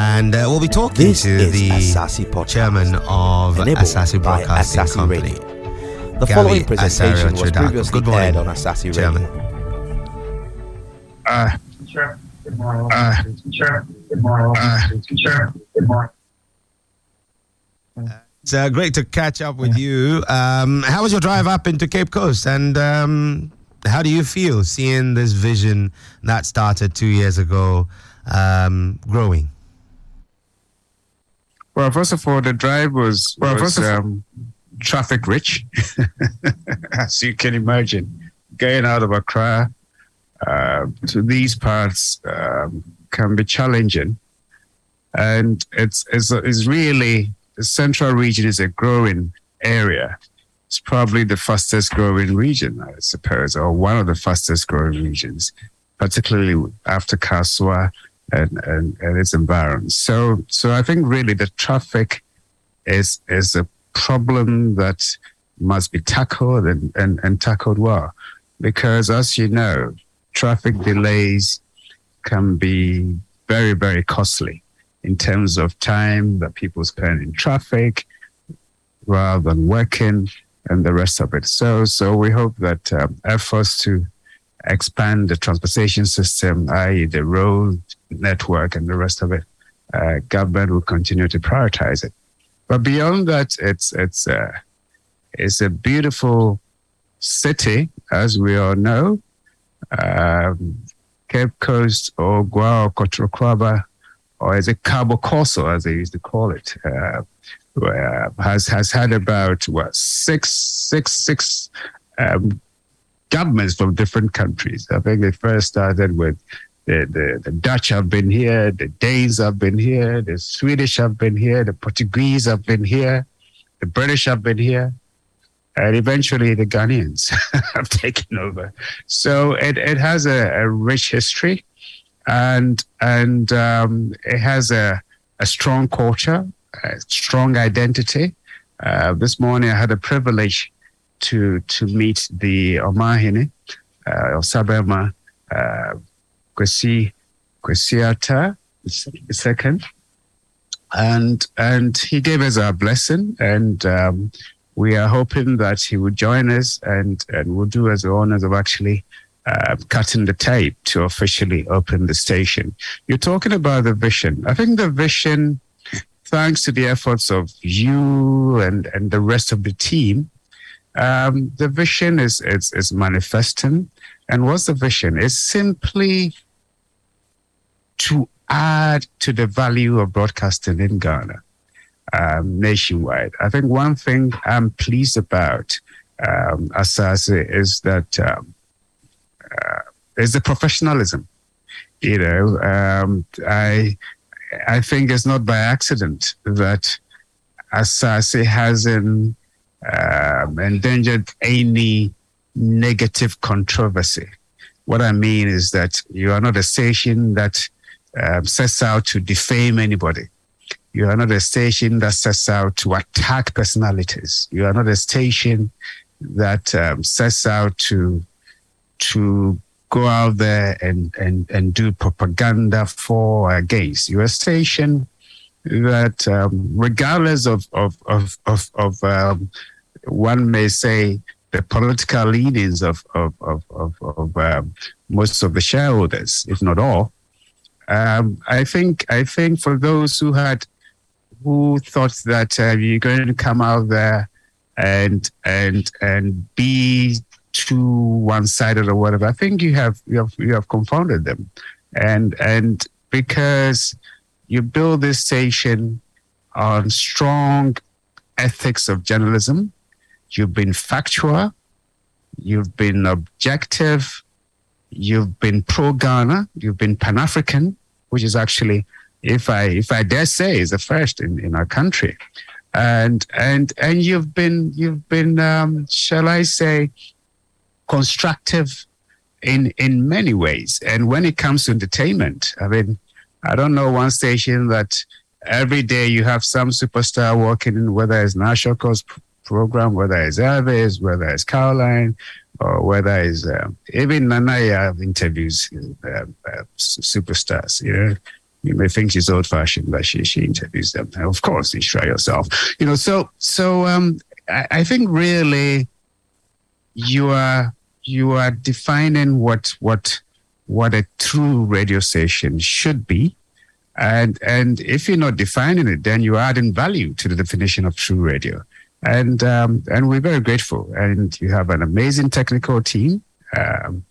And uh, we'll be talking This to the Asaase Podcast, chairman of enabled Broadcasting Asaase Company. Radio. The Gary following presentation Asario was Chudako. previously Good morning, aired on Asaase Chairman. Radio. Uh, Sure. Good morning. uh, Sure. Good morning. uh, Sure. Good morning. It's uh, great to catch up with you. Um, how was your drive up into Cape Coast? And um, how do you feel seeing this vision that started two years ago um, growing? Well, first of all, the drive was, Well, was first of um, traffic rich, as you can imagine. Going out of Accra uh, to these parts um, can be challenging, and it's it's, it's really the central region is a growing area. It's probably the fastest growing region, I suppose, or one of the fastest growing regions, particularly after Kasoa and, and, and its environs. So, so I think really the traffic is is a problem that must be tackled and, and, and tackled well. Because as you know, traffic delays can be very, very costly in terms of time that people spend in traffic rather than working and the rest of it. So, so we hope that um, efforts to expand the transportation system, i.e., the road network and the rest of it, uh, government will continue to prioritize it. But beyond that, it's it's uh, it's a beautiful city, as we all know. Um, Cape Coast or Gua or Kotrokwaba, or is it Cabo Corso, as they used to call it, uh, where has has had about what six six six um, governments from different countries. I think they first started with the, the, the Dutch have been here, the Danes have been here, the Swedish have been here, the Portuguese have been here, the British have been here, and eventually the Ghanaians have taken over. So it, it has a, a rich history and and um, it has a, a strong culture, a strong identity. Uh, this morning I had a privilege to to meet the Omanhene, uh, Osabema, uh, Kwesi Kwesiata the second, and and he gave us our blessing, and um, we are hoping that he would join us and and will do us the honors of actually. Uh, cutting the tape to officially open the station. You're talking about the vision. I think the vision, thanks to the efforts of you and, and the rest of the team, um, the vision is, is is manifesting. And what's the vision? It's simply to add to the value of broadcasting in Ghana um, nationwide. I think one thing I'm pleased about um, Asaase is that um, uh, is the professionalism. You know, um, I I think it's not by accident that Asaase hasn't um, endangered any negative controversy. What I mean is that you are not a station that um, sets out to defame anybody. You are not a station that sets out to attack personalities. You are not a station that um, sets out to to go out there and, and, and do propaganda for or against. You're a station that, um, regardless of of of of, of um, one may say the political leanings of of of of, of um, most of the shareholders, if not all, um, I think I think for those who had who thought that uh, you're going to come out there and and and be too one-sided or whatever, I think you have you have you have confounded them, and and because you build this station on strong ethics of journalism, you've been factual, you've been objective, you've been pro Ghana, you've been Pan African, which is actually, if I if I dare say, is the first in, in our country, and and and you've been you've been um, shall I say constructive in in many ways. And when it comes to entertainment, I mean, I don't know one station that every day you have some superstar walking in, whether it's National Coast program, whether it's Elvis, whether it's Caroline, or whether it's um, even Nanaya interviews uh, uh, superstars. You know, you may think she's old fashioned, but she she interviews them. Of course, you try yourself. You know, so so um, I, I think really you are you are defining what what what a true radio station should be. And and if you're not defining it, then you're adding value to the definition of true radio. And um, and we're very grateful. And you have an amazing technical team. Um,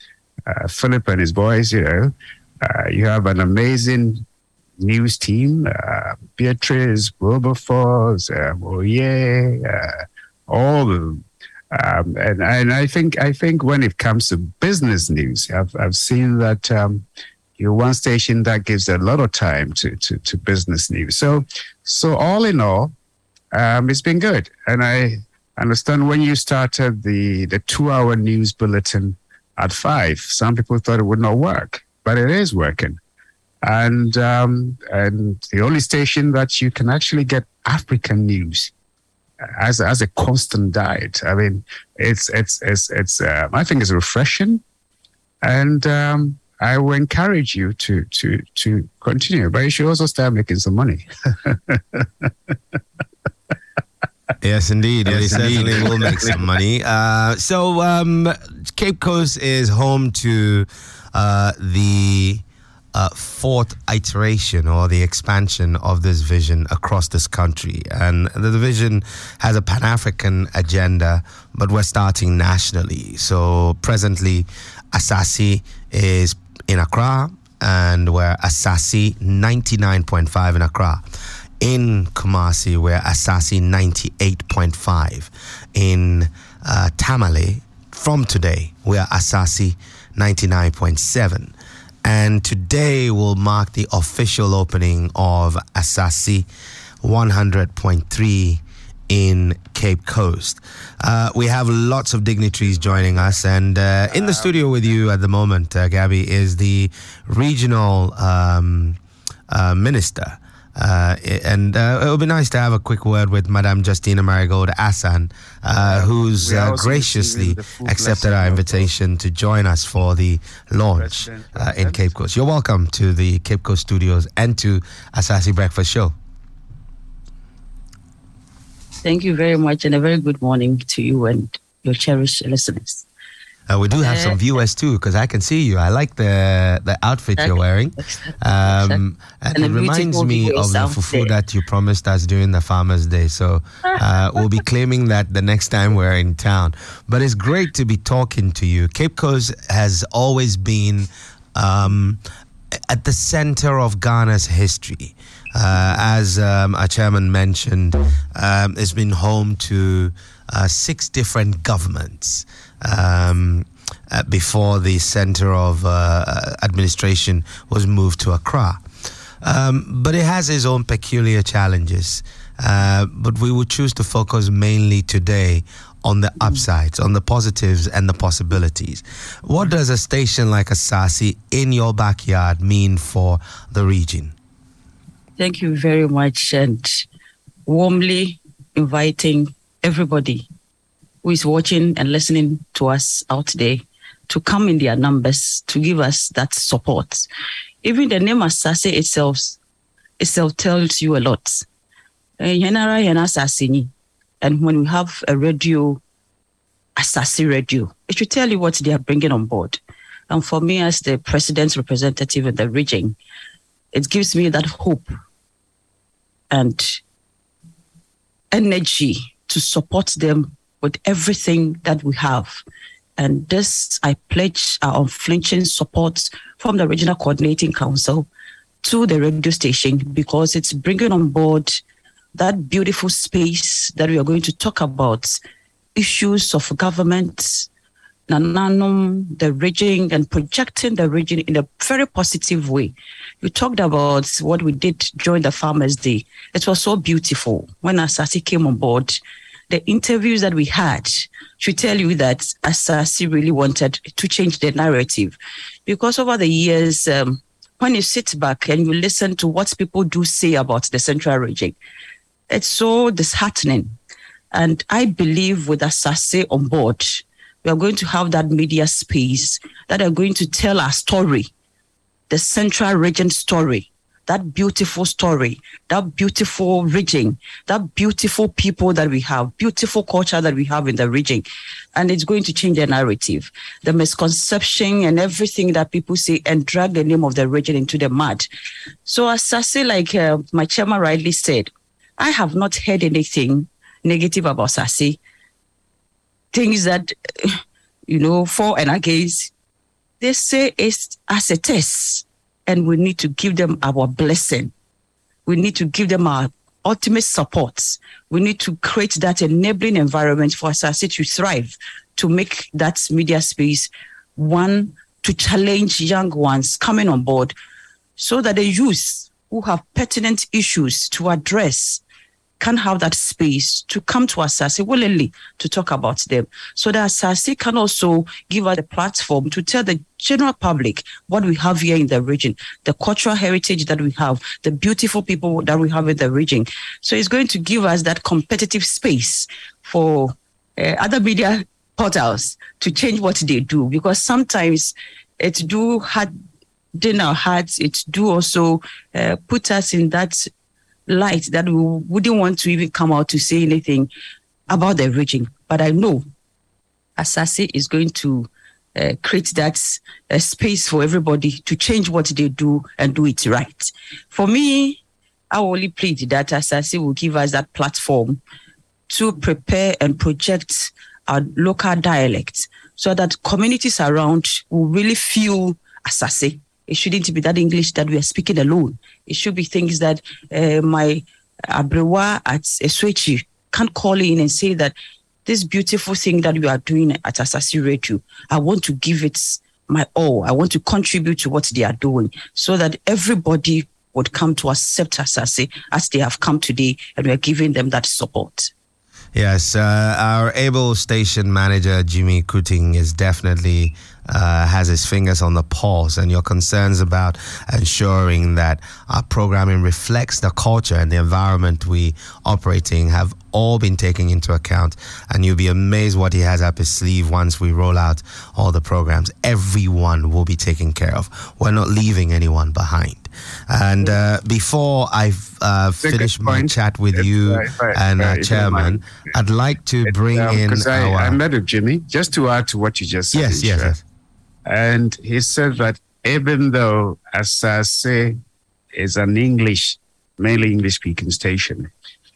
uh, Philip and his boys, you know, uh, you have an amazing news team, uh, Beatrice, Wilberforce, uh, Oye, uh, all. Um, and, and I think I think when it comes to business news, I've, I've seen that um, you're one station that gives a lot of time to, to, to business news. So so all in all, um, it's been good. And I understand when you started the the two hour news bulletin at five, some people thought it would not work, but it is working. And um, and the only station that you can actually get African news as as a constant diet. I mean, it's it's it's it's. Uh, I think it's refreshing, and um, I will encourage you to to to continue. But you should also start making some money. Yes, indeed. Yes, Yes, certainly indeed. will make some money. Uh, so, um, Cape Coast is home to uh, the uh, fourth iteration or the expansion of this vision across this country. And the vision has a Pan African agenda, but we're starting nationally. So, presently, Asaase is in Accra, and we're Asaase 99.5 in Accra in Kumasi, we're Asaase 98.5. In uh, Tamale, from today, we are Asaase 99.7. And today will mark the official opening of Asaase 100.3 in Cape Coast. Uh, we have lots of dignitaries joining us, and uh, in the studio with you at the moment, uh, Gabby, is the regional um, uh, minister. Uh, and uh, it would be nice to have a quick word with Madame Justina Marigold Assan, uh, who's uh, graciously receiving the full accepted our invitation to join us for the launch uh, in Cape Coast. You're welcome to the Cape Coast studios and to Asaase Breakfast Show. Thank you very much, and a very good morning to you and your cherished listeners. Uh, we do have some viewers too, because I can see you. I like the the outfit you're wearing. Um, and And it reminds me of the fufu that you promised us during the Farmers' Day. So uh, we'll be claiming that the next time we're in town. But it's great to be talking to you. Cape Coast has always been um, at the center of Ghana's history. Uh, as um, our chairman mentioned, um, it's been home to uh, six different governments. Um, uh, before the center of uh, administration was moved to Accra. Um, but it has its own peculiar challenges. Uh, but we will choose to focus mainly today on the upsides, on the positives and the possibilities. What does a station like Asaase in your backyard mean for the region? Thank you very much, and warmly inviting everybody who is watching and listening to us out there to come in their numbers to give us that support. Even the name Asaase itself itself tells you a lot. Eh. And when we have a radio, Asaase radio, it should tell you what they are bringing on board. And for me, as the president's representative in the region, it gives me that hope and energy to support them with everything that we have. And this, I pledge our unflinching support from the Regional Coordinating Council to the radio station because it's bringing on board that beautiful space that we are going to talk about issues of government, Nananum, the region, and projecting the region in a very positive way. You talked about what we did during the Farmers' Day. It was so beautiful. When Asaase came on board, the interviews that we had should tell you that Asaase really wanted to change the narrative. Because over the years, um, when you sit back and you listen to what people do say about the central region, it's so disheartening. And I believe with Asaase on board, we are going to have that media space that are going to tell our story, the central region story, that beautiful story, that beautiful region, that beautiful people that we have, beautiful culture that we have in the region. And it's going to change the narrative, the misconception and everything that people say and drag the name of the region into the mud. So as I say, like uh, my chairman rightly said, I have not heard anything negative about Sasse. Things that, you know, for and against, they say it's as it is and we need to give them our blessing. We need to give them our ultimate support. We need to create that enabling environment for Asaase to thrive, to make that media space one to challenge young ones coming on board so that the youth who have pertinent issues to address can have that space to come to Asaase willingly to talk about them. So that Asaase can also give us a platform to tell the general public what we have here in the region, the cultural heritage that we have, the beautiful people that we have in the region. So it's going to give us that competitive space for uh, other media portals to change what they do because sometimes it do hard our hearts it do also uh, put us in that light that we wouldn't want to even come out to say anything about the region. But I know Asaase is going to uh, create that uh, space for everybody to change what they do and do it right. For me, I only plead that Asaase will give us that platform to prepare and project our local dialect so that communities around will really feel Asaase it shouldn't be that English that we are speaking alone. It should be things that uh, my Abrewa at Eswechi can't call in and say that this beautiful thing that you are doing at Asaase Radio, I want to give it my all. I want to contribute to what they are doing so that everybody would come to accept Asaase as they have come today and we are giving them that support. Yes, uh, our able station manager, Jimmy Kuting, is definitely uh, has his fingers on the pulse, and your concerns about ensuring that our programming reflects the culture and the environment we operating have all been taken into account. And you'll be amazed what he has up his sleeve once we roll out all the programs. Everyone will be taken care of. We're not leaving anyone behind. And uh, before I uh, finish my chat with you right, right, and right, Chairman, I'd like to bring um, in. I, our... I met with Jimmy just to add to what you just said. Yes, yes, yes. And he said that even though Asaase is an English, mainly English speaking station,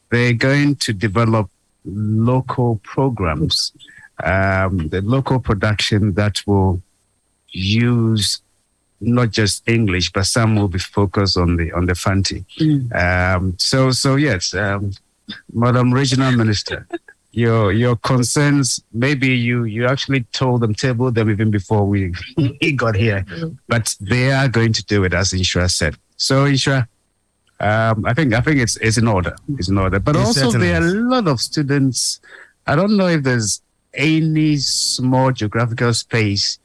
they're going to develop local programs, um, the local production that will use not just English, but some will be focused on the on the Fanti. Mm. Um, so so yes, um, Madam Regional Minister, your your concerns maybe you you actually told them tabled them even before we got here. But they are going to do it as Nhyira said. So Nhyira um, I think I think it's it's in order. It's in order. But it also there are a lot of students I don't know if there's any small geographical space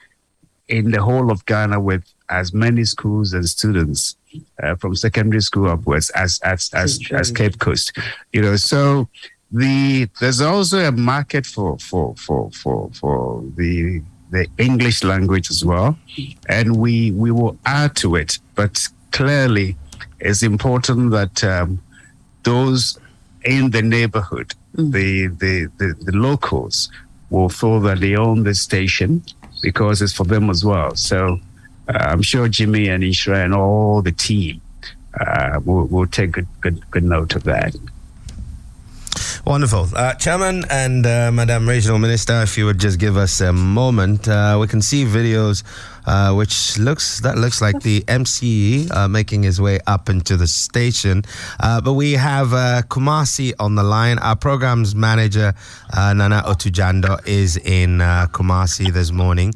in the whole of Ghana with as many schools and students uh, from secondary school upwards as as as, as Cape Coast. You know so the there's also a market for for for for for the the English language as well, and we we will add to it. But clearly, it's important that um, those in the neighborhood, mm. the, the the the locals, will feel that they own the station because it's for them as well. So uh, I'm sure Jimmy and Nhyira and all the team uh, will will take good good good note of that. Wonderful. Uh, Chairman and uh, Madam Regional Minister, if you would just give us a moment, uh, we can see videos uh, which looks that looks like the MCE uh, making his way up into the station. Uh, but we have Kumasi on the line. Our programs manager, Nana Otujando, is in Kumasi this morning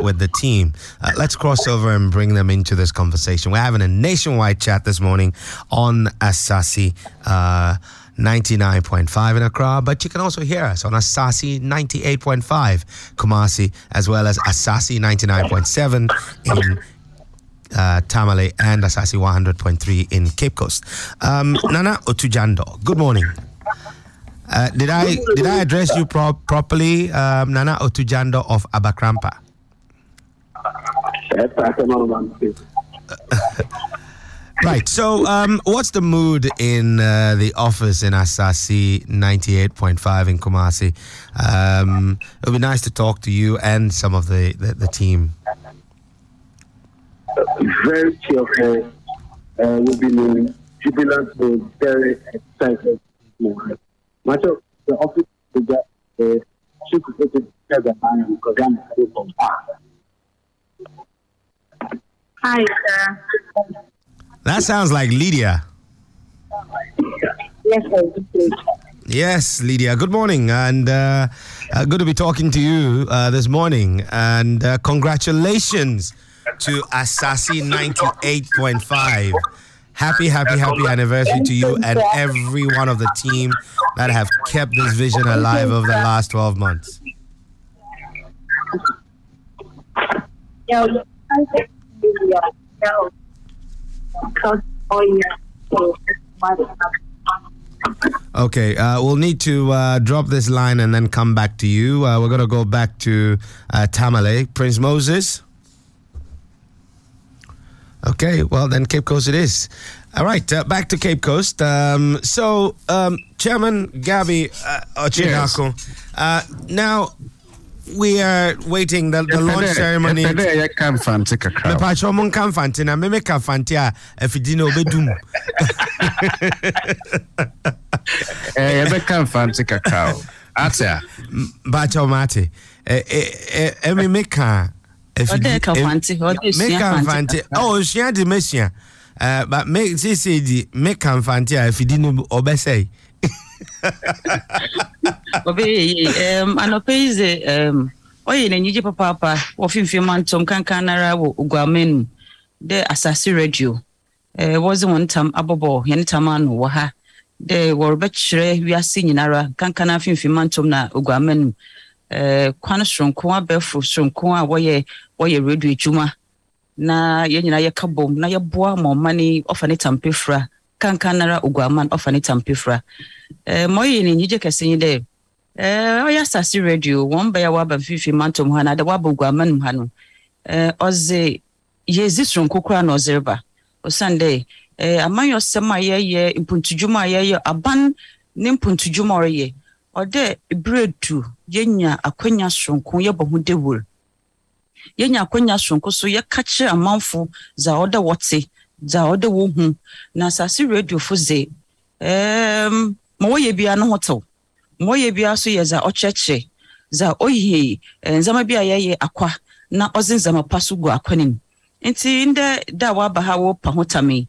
with the team. let's cross over and bring them into this conversation. We're having a nationwide chat this morning on Asaase. 99.5 in Accra, but you can also hear us on Asaase 98.5 Kumasi, as well as Asaase 99.7 in uh, Tamale and Asaase 100.3 in Cape Coast. Um, Nana Otujando, good morning. Uh, did I did I address you pro- properly, um, Nana Otujando of Abakrampa? Right. So, um, what's the mood in uh, the office in Asaase 98.5 in Kumasi? Um, it would be nice to talk to you and some of the, the, the team. Very cheerful. Uh, we've been jubilant, we're very excited. Much of the office we get the chief executive together and because I'm from Hi, sir. That sounds like Lydia. Yes, sir. Yes, Lydia. Good morning, and uh, uh, good to be talking to you uh, this morning. And uh, congratulations to Asaase 98.5. Happy, happy, happy anniversary to you and every one of the team that have kept this vision alive over the last 12 months. No, I think the, uh, no. Because, it's my- Okay, uh, we'll need to uh, drop this line and then come back to you. Uh, we're going to go back to uh, Tamale. Prince Moses. Okay, well, then Cape Coast it is. All right, uh, back to Cape Coast. Um, so, um, Chairman Gabby uh, Okyere Darko, uh, now we are waiting the, the launch ceremony. Yɛpɛ dɛ yɛka mfante kakra. mepatwɛ mo nka mfante na memeka mfante a afidi no obɛdum Eh, Yɛbɛka mfante kakra o. Ate a. bakyɛ mate ɛme meka Ɔdɛ ka mfante, ɔdɛ sua meka mfante mfante oh sua de masua Uh, but me sese di meka mfante a afidi no ɔbɛsɛe ɔbɛyɛ yie um, anɔpɛ yi dze um, ɔyɛ n'anyigye papaapa wɔ fimfim mantom kankan nara wɔ oguama no mu dɛ asase radio. Uh, wɔdze wɔn ntam abɔbɔ yɛn ntam ano wɔ ha. Dɛ wɔrebɛkyerɛ wiase nyinara kankan na fimfim mantom na oguama no mu uh, kwan soronko abɛɛfo soronko a wɔyɛ wɔyɛ radio adwuma. Na yɛn nyinaa yɛka bom na yɛboa ma ɔma ne ɔfa ne tampe fura kankan nara oguama no ɔfa ne tampe fura Eh, ma ɔyɛ nyigye kɛse yi dɛ eh, ɔyɛ asase radio wɔn bɛyɛ waba mfifi mantom ha na de waba oguama nom ha no eh, ɔdze yɛdzi soronko koraa na ɔdze reba dɛ eh, amanyɔsɛm a yɛyɛ mpontudwuma a yɛyɛ aban ne mpontudwuma ɔreyɛ ɔdɛ du yɛnya akwanya soronko yɛbɔ ho dawur yɛnya akwanya soronko so yɛka kyerɛ amanfo dza ɔdɛ wɔte dza ɔdɛ wɔhu na asase radiofo dze um, ma wɔyɛ bia no ho tew. Ma wɔyɛ bia so yɛ dza ɔkyerɛkyerɛ dza ɔyɛ eh, ndzɛmba bi a yɛyɛ akwa na ɔdze ndzɛmba pa so gu akwa no mu. Nti ndɛ da waba ha wɔpa ho tam yi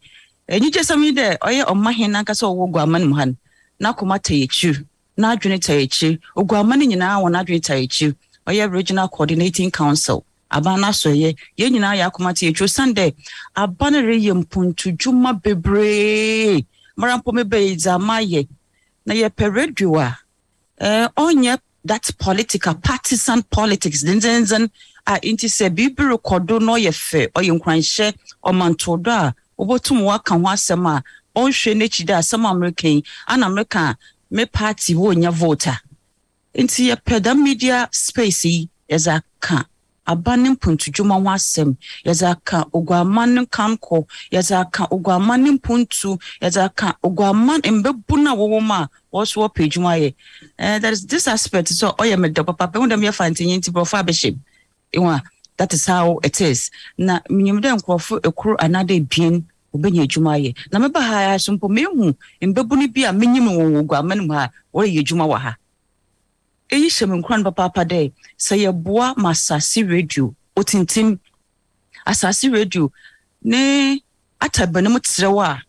anyigye sɛm yi dɛ ɔyɛ ɔmahen nankasa ɔwɔ gu ama mu ha no n'akoma ta akyir n'adwene ta akyir. Ogu ama no nyinaa wɔ n'adwene ta akyir. Ɔyɛ regional coordinating council. Aban no asɔyɛ yɛn nyinaa yɛ akoma ta akyir san dɛ aban no reyɛ mpontudwuma bebree. Mmara mpo mebɛyɛ dza ama yɛ na yɛpɛ radio a eh, ɔnyɛ that political partisan politics dendenden a nti sɛ biribi rekɔ do na ɔyɛ fɛ ɔyɛ nkranhyɛ ɔmantodo a wobɛtum waka ho asɛm a ɔnhwɛ n'akyi dɛ asɛm amerika yi ana amerika me party wɔnya vote a. Nti yɛpɛ da media space yi yɛdze aka aba ne mpontudwuma ho asɛm. Yɛdze aka oguama ne kankɔ yɛdze aka oguama ne mpontu yɛdze aka oguama mbɛbu no a wɔwɔ mu a wɔso wɔpɛ adwuma yɛ. Eh, there is this aspect so ɔyɛ me dɔ papa pɛ ho dɛm yɛfa ntenyi nti borɔfo abɛhyɛ Iwa, that is how it is. Na menyim dɛ nkurɔfo ekuru anaa ebien wɔbɛnya adwuma ayɛ na meba ha so mpo mehu mbɛbu no bi a menyim wɔ wɔ guama no mu ha wɔreyɛ adwuma wɔ ha eyi hyɛ me nkora no papaapa dɛ sɛ yɛboa ma asase radio otintim. Asase radio ne atabanim terɛw a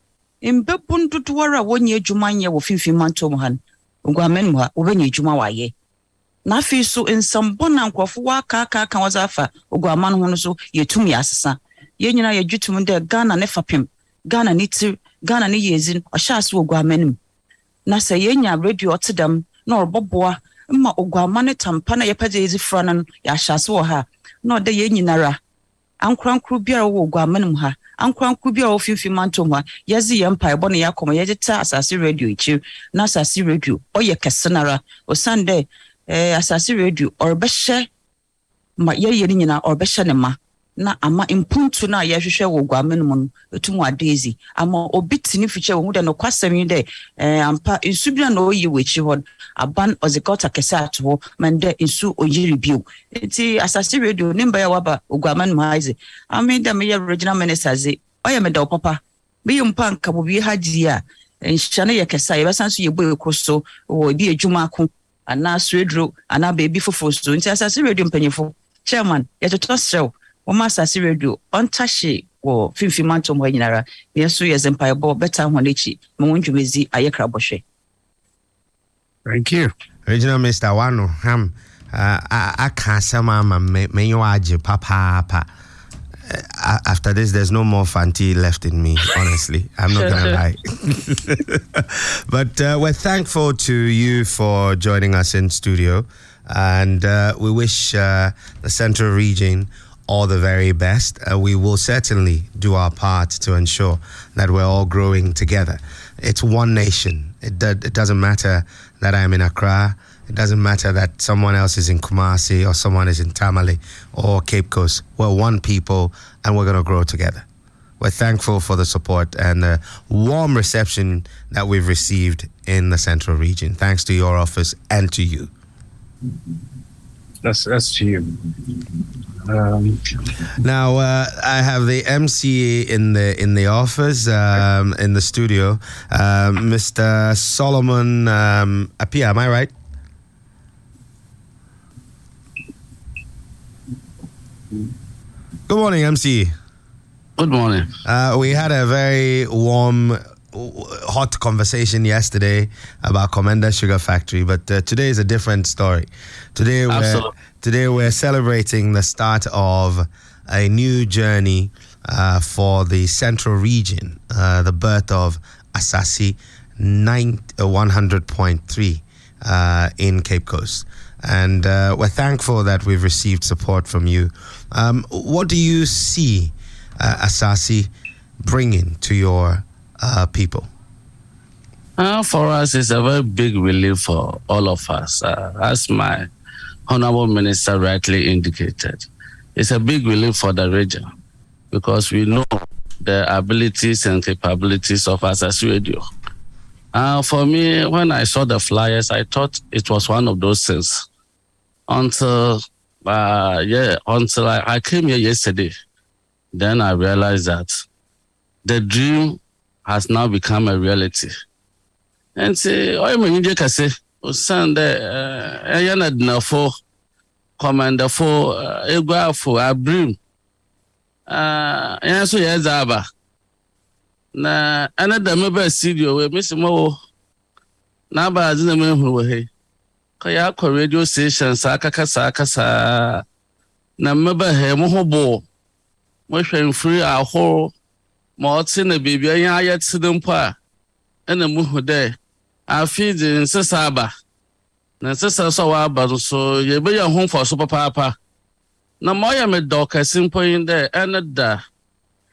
mbɛbu dodoɔ a wɔnyɛ adwuma nyɛ wɔ fimfini mantom ha no oguama no mu ha wɔbɛnya adwuma wɔayɛ na afei so nsɛmbɔ na nkurɔfo wɔakaakaaka wɔdze afa oguama no ho no so yɛtum yɛ asesa. Yɛn nyinaa yɛgye tom dɛ ghana ne fapem ghana ne tir ghana ne yɛdzi no ɔhyɛ ase wɔ oguama mu. Na sɛ yɛnya radio ɔte dɛm na ɔrebɔboa ma oguama ne tampa na yɛpɛ dɛ yɛdzi fura no no yɛahyɛ ase wɔ ha. Na ɔdɛ yɛn nyinara ankorankoro biara wɔ oguama no mu ha. Ankorankoro biara wɔ fimfini mantom ha. Yɛdze yɛn mpaebɔ ne yɛakɔmɔ yɛde ta asase radio akyir na asase radio ɔyɛ kɛse nara osiane dɛ eh, asase radio ɔrebɛhyɛ ma yɛyɛ no nyinaa ɔrebɛhyɛ ne ma na ama mpuntu no a yɛhwehwɛ wɔ guame mu no ɛtum adaisy ama obi te ne fikyɛ wɔ hu dɛ nokwasɛm yi dɛ eh, ampa nsu bi na ɔyi wɔ akyi hɔ aban ɔdze gɔta kɛsɛ ato hɔ ma dɛ nsu ɔyiri bio. Nti asase radio ne mba yɛ waba oguama no mu ha dze ame dɛ meyɛ regional minister dze ɔyɛ meda wo papa. Meyɛ mpa nka bobi ha di a nhyɛ no yɛ kɛsɛ a yɛbɛsan so yɛbɔ ɛkɔ so wɔ bi adwuma ko anaa suaduro anaa baabi foforɔ so. Nti asase radio mpanyimfo chairman yɛtotɔ serɛw wɔma asase radio ɔntahye wɔ fimfim antom hɔ nyinara na yɛso yɛdze mpaebɔ bɛta hɔn akyi ma wɔn dwumadzi ayɛ kra bɔhwɛ Thank you. Regional Minister Wano Ham uh, aka asɛm ama m'enyi wagye papaapa. Uh, after this, there's no more Fanti left in me, honestly. I'm not going to lie. but uh, we're thankful to you for joining us in studio. And uh, we wish uh, the Central region all the very best. Uh, we will certainly do our part to ensure that we're all growing together. It's one nation. It, do, it doesn't matter that I'm in Accra. It doesn't matter that someone else is in Kumasi or someone is in Tamale or Cape Coast. We're one people and we're going to grow together. We're thankful for the support and the warm reception that we've received in the central region. Thanks to your office and to you. That's that's to you. Um, now uh, I have the MCA in the in the office um, in the studio, um, Mr. Solomon um, Appiah. Am I right? Good morning, MC. Good morning. Uh, we had a very warm, hot conversation yesterday about Komenda Sugar Factory, but uh, today is a different story. Today we're today we're celebrating the start of a new journey uh, for the Central Region, uh, the birth of Asaase 9, uh, 100.3 uh, in Cape Coast. And uh, we're thankful that we've received support from you. Um, what do you see uh, Asaase bringing to your uh, people? Uh, for us, it's a very big relief for all of us. Uh, as my Honorable Minister rightly indicated, it's a big relief for the region because we know the abilities and capabilities of us as radio. Uh, for me, when I saw the flyers, I thought it was one of those things. Until uh, yeah, until I, I came here yesterday, then I realized that the dream has now become a reality. nti ɔyɛ ma nyigye kɛse osiane dɛ ɛyɛ no adinafo kɔmandafo eguafo abirim yɛn nso yɛ dza aba na ɛne dɛm bɛ studio wei mesi mo wo n'aba adze na mehu wɔ ha yi kɔyɛ akɔ radio station saa kaka saa kasaa na mmeba ha mo ho bo. Mohwɛ mfiri ahorow ma ɔte na beebi yɛn ayɛ te mpo a ɛna muhu dɛ afi de nsesa aba. Na nsesa so a waba no so yɛbɛyɛ ho mfɔso papaapa. Na ma ɔyɛ me dɔ kɛse mpo yi dɛ ɛne da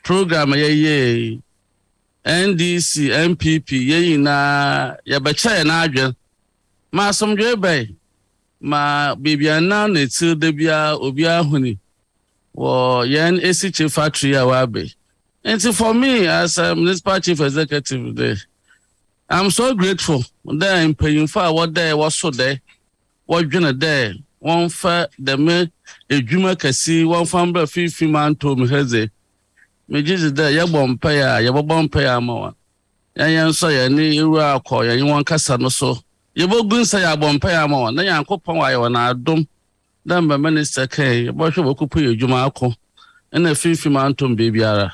program yɛyɛ ndc npp yɛn nyinaa yɛbɛkyɛ yɛn adwen ma asomdwoe bɛn ma beebi a nam na etiri da biara obiara huni wɔ yɛn esikyire factory a wabe. And so for me, as a municipal chief executive, there, I'm so grateful that I'm paying for what there was so there, what you there, one for the me, a juma kasi, one family, few man to me, heze. Me just there, ya bon paya, ya bon paya more. Ya yan so ya ni iwa akọ, ya yi wọn kasa no so. Ya bo gun sa ya bon paya more, na ya nko pon wa ya wana adum. Dan ba minister kai, ya bo shwe bo kupu ya juma akọ. Ene few man to me baby ara.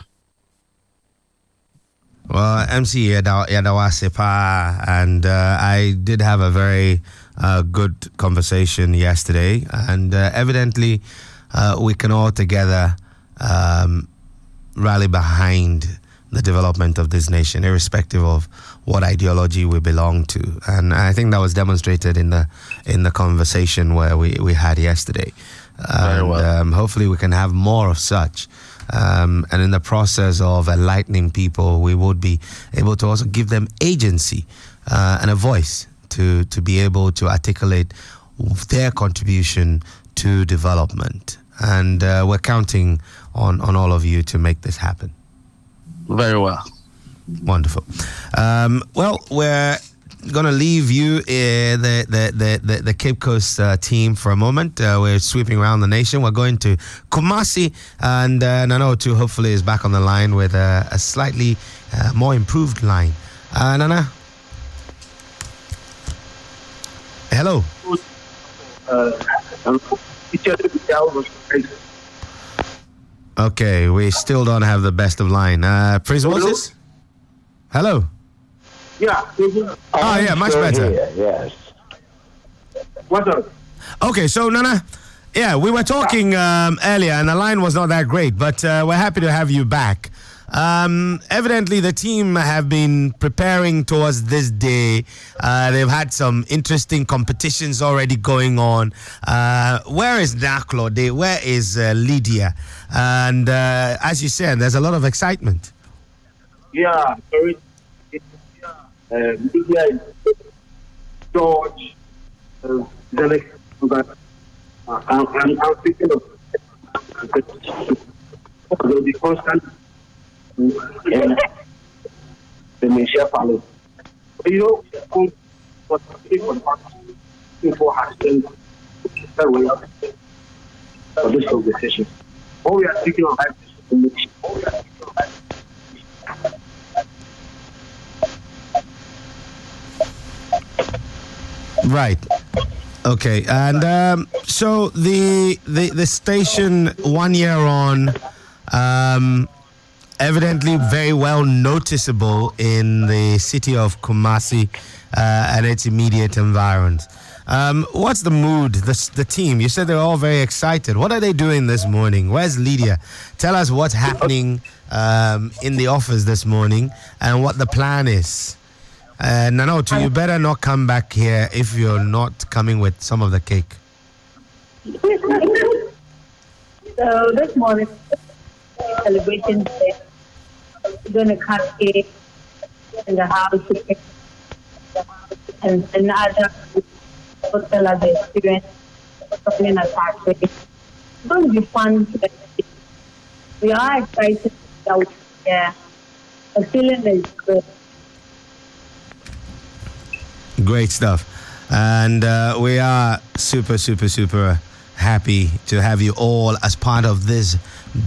Well, MC Yadawasepa, and uh, I did have a very uh, good conversation yesterday, and uh, evidently uh, we can all together um, rally behind the development of this nation, irrespective of what ideology we belong to. And I think that was demonstrated in the in the conversation where we, we had yesterday. Very And, well. um, hopefully, we can have more of such. Um, and in the process of enlightening people, we would be able to also give them agency uh, and a voice to, to be able to articulate their contribution to development. And uh, we're counting on, on all of you to make this happen. Very well. Wonderful. Um, well, we're to leave you, uh, the, the, the, the, Cape Coast uh, team, for a moment. Uh, we're sweeping around the nation. We're going to Kumasi, and uh, Nana too, hopefully, is back on the line with a, a slightly uh, more improved line. Uh, Nana? Hello. Okay, we still don't have the best of line. Uh, Hello? Moses? Hello. Yeah. Oh, yeah, much better. yes. What's up? Okay, so Nana, yeah, we were talking um, earlier, and the line was not that great, but uh, we're happy to have you back. Um, evidently, the team have been preparing towards this day. Uh, they've had some interesting competitions already going on. Uh, where is Naklo Day? Where is uh, Lydia? And uh, as you said, there's a lot of excitement. Yeah, sorry. Uh, media is George, uh, Zelek, uh, I'm, I'm, thinking of be constant and the Messiah follow. You know, the people has been that way this conversation. All we are speaking of is the Right. Okay. And um, so the, the the station one year on, um, evidently very well noticeable in the city of Kumasi uh, and its immediate environs. Um, what's the mood? The, the team. You said they're all very excited. What are they doing this morning? Where's Lydia? Tell us what's happening um, in the office this morning and what the plan is. Uh, Nanotu, you better not come back here if you're not coming with some of the cake. So this morning, celebration day, we're going to cut cake in the house and and other people tell experience of being a. It's going to be fun. We are excited that we're here. The feeling is good. Great stuff. And uh, we are super, super, super happy to have you all as part of this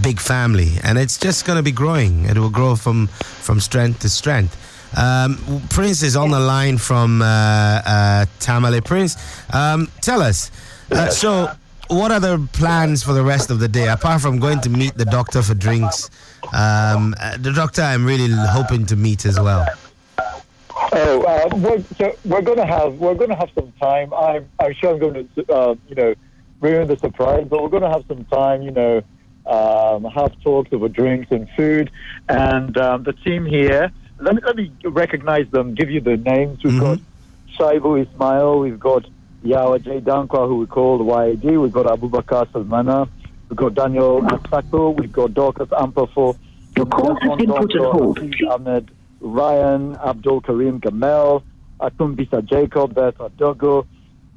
big family. And it's just going to be growing. It will grow from, from strength to strength. Um, Prince is on the line from uh, uh, Tamale. Prince, um, tell us. Uh, so, what are the plans for the rest of the day apart from going to meet the doctor for drinks? Um, uh, the doctor, I'm really hoping to meet as well. Oh, uh, we're, so we're going to have we're going to have some time. I'm I'm sure I'm going to uh, you know ruin the surprise, but we're going to have some time. You know, um, have talks over drinks and food, and um, the team here. Let me let me recognize them. Give you the names. We've got Shaibu Ismail. We've got Yawa J Dankwa, who we call the YAD. We've got Abubakar Salmana. We've got Daniel Asako. We've got Dorcas Ampafo. Your call has been put on hold. Ahmed Ryan, Abdul Karim Gamel, Atumbisa Jacob, Bertha Dogo,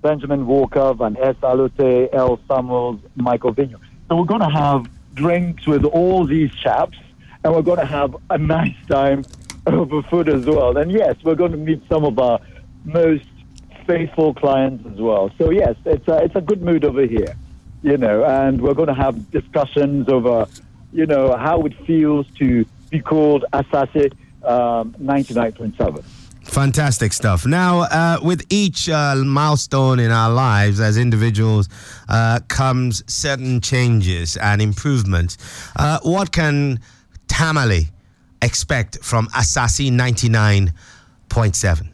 Benjamin Walker, Van S. Alute, L. Samuels, Michael Vigno. So we're going to have drinks with all these chaps, and we're going to have a nice time over food as well. And yes, we're going to meet some of our most faithful clients as well. So yes, it's a, it's a good mood over here, you know, and we're going to have discussions over, you know, how it feels to be called Asaase um, 99.7. Fantastic stuff. Now, uh, with each uh, milestone in our lives as individuals uh, comes certain changes and improvements. Uh, what can Tamale expect from Asaase 99.7?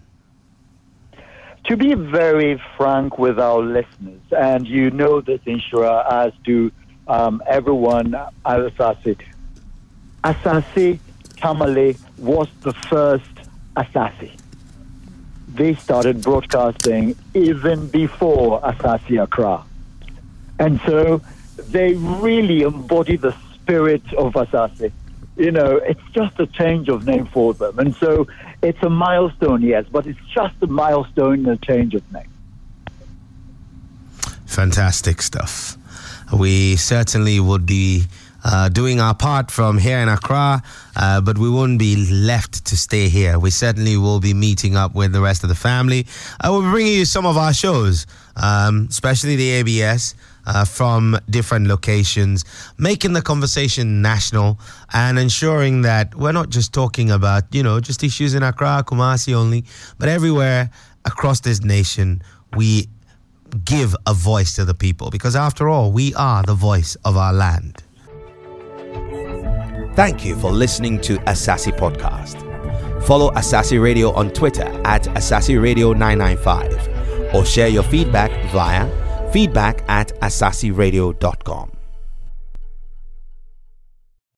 To be very frank with our listeners, and you know this, Nhyira, as do um, everyone at Asaase, Asaase Tamale was the first Asaase. They started broadcasting even before Asaase Accra. And so they really embody the spirit of Asaase. You know, it's just a change of name for them. And so it's a milestone, yes, but it's just a milestone and a change of name. Fantastic stuff. We certainly would be uh, doing our part from here in Accra, uh, but we won't be left to stay here. We certainly will be meeting up with the rest of the family. I will be bringing you some of our shows, um, especially the ABS. Uh, from different locations, making the conversation national and ensuring that we're not just talking about, you know, just issues in Accra, Kumasi only, but everywhere across this nation, we give a voice to the people because after all, we are the voice of our land. Thank you for listening to Asaase Podcast. Follow Asaase Radio on Twitter at Asaase Radio 995 or share your feedback via feedback at asaaseradio.com.